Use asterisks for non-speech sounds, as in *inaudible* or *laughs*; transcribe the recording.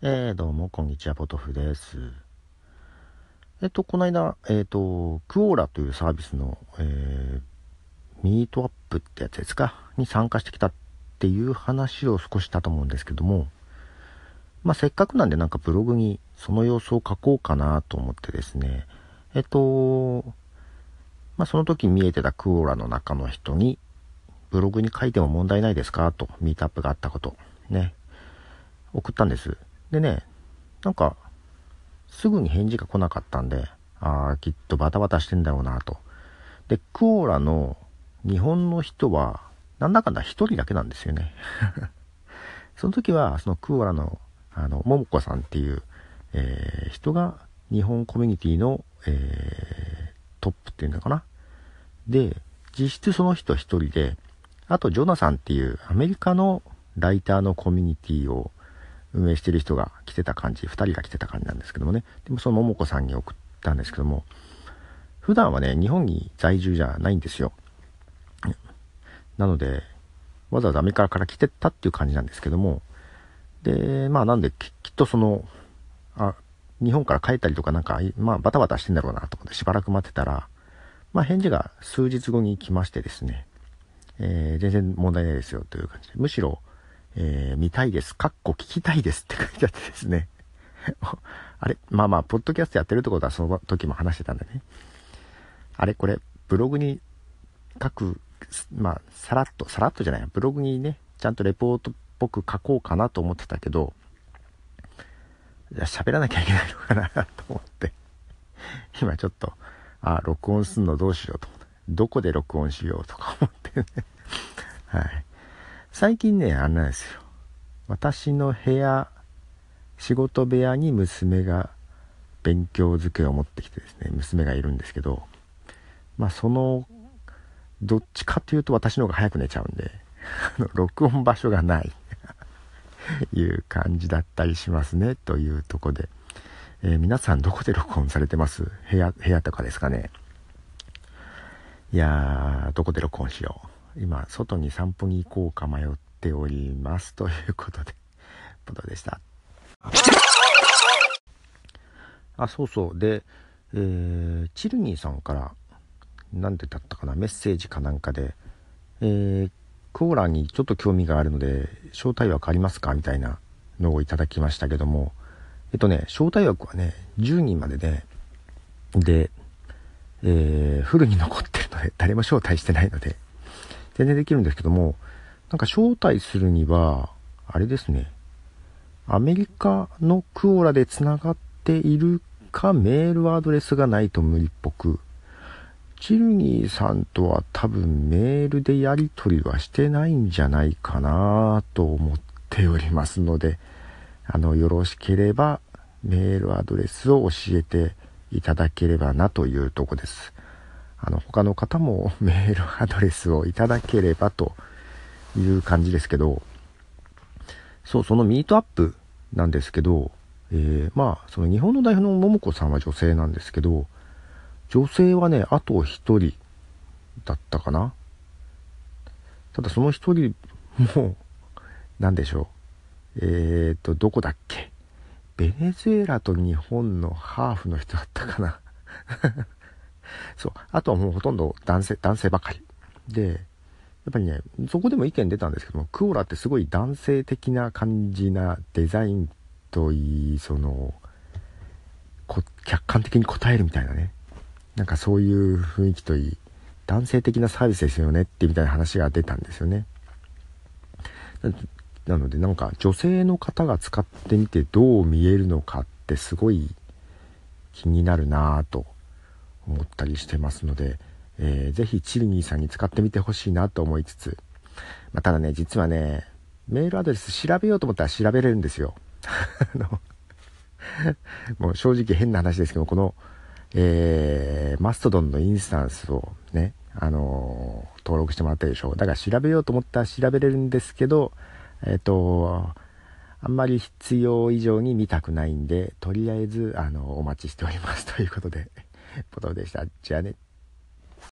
えー、どうも、こんにちは、ポトフです。えっと、この間、えっと、クオーラというサービスの、えー、ミートアップってやつですか、に参加してきたっていう話を少ししたと思うんですけども、まあ、せっかくなんでなんかブログにその様子を書こうかなと思ってですね、えっと、まあ、その時見えてたクオーラの中の人に、ブログに書いても問題ないですか？と、ミートアップがあったこと、ね、送ったんです。でね、なんか、すぐに返事が来なかったんで、ああ、きっとバタバタしてんだろうなと。で、クオーラの日本の人は、なんだかんだ一人だけなんですよね。*laughs* その時は、そのクオーラの、あの、ももこさんっていう、えー、人が日本コミュニティの、えー、トップっていうのかな。で、実質その人一人で、あとジョナサンっていうアメリカのライターのコミュニティを運営してる人が来てた感じ、2人が来てた感じなんですけどもね。でもその桃子さんに送ったんですけども、普段はね、日本に在住じゃないんですよ。なので、わざわざアメリカから来てたっていう感じなんですけども、で、まあなんできっとその、あ、日本から帰ったりとかなんか、まあバタバタしてんだろうなと思ってしばらく待ってたら、まあ返事が数日後に来ましてですね、えー、全然問題ないですよという感じで、むしろ、えー、見たいです。かっこ聞きたいですって書いてあってですね。*laughs* あれ？まあまあ、ポッドキャストやってるってことはその時も話してたんでね。あれ？これ、ブログに書く、まあ、さらっと、さらっとじゃない、ブログにね、ちゃんとレポートっぽく書こうかなと思ってたけど、じゃ喋らなきゃいけないのかなと思って、*laughs* 今ちょっと、あ、録音すんのどうしようと思って、どこで録音しようとか思ってね。*laughs* はい。最近ね、あんなんですよ。私の部屋、仕事部屋に娘が勉強机を持ってきてですね、娘がいるんですけど、まあその、どっちかというと私の方が早く寝ちゃうんで、*laughs* 録音場所がないいう感じだったりしますね、というとこで。えー、皆さんどこで録音されてます？部屋、部屋とかですかね。いやー、どこで録音しよう？今、外に散歩に行こうか迷っております。ということで、*laughs* ポトでした。あ、そうそう。で、えー、チルニーさんから、なんでだったかな、メッセージかなんかで、えー、コーラにちょっと興味があるので、招待枠ありますかみたいなのをいただきましたけども、えっとね、招待枠はね、10人までで、で、えー、フルに残ってるので、誰も招待してないので、全然できるんですけども、なんか招待するには、あれですね、アメリカのクオラで繋がっているかメールアドレスがないと無理っぽく、チルニーさんとは多分メールでやり取りはしてないんじゃないかなと思っておりますので、あの、よろしければメールアドレスを教えていただければなというとこです。あの、他の方もメールアドレスをいただければという感じですけど、そう、そのミートアップなんですけど、えー、まあ、その日本の代表の桃子さんは女性なんですけど、女性はね、あと一人だったかな。ただその一人も、*laughs* 何でしょう。えーと、どこだっけベネズエラと日本のハーフの人だったかな *laughs* そう。あとはもうほとんど男性、男性ばかり。で、やっぱりね、そこでも意見出たんですけども、クオラってすごい男性的な感じなデザインといい、その、客観的に答えるみたいなね。なんかそういう雰囲気といい、男性的なサービスですよねってみたいな話が出たんですよね。なのでなんか女性の方が使ってみてどう見えるのかってすごい気になるなぁと思ったりしてますので、えー、ぜひチルニーさんに使ってみてほしいなと思いつつ、まあ、ただね、実はね、メールアドレス調べようと思ったら調べれるんですよ。*laughs* あのもう正直変な話ですけど、この、えー、マストドンのインスタンスをね、あのー、登録してもらったでしょう。だから調べようと思ったら調べれるんですけど、えっ、ー、と、あんまり必要以上に見たくないんで、とりあえず、あの、お待ちしておりますということで。ポトフでした。じゃあね。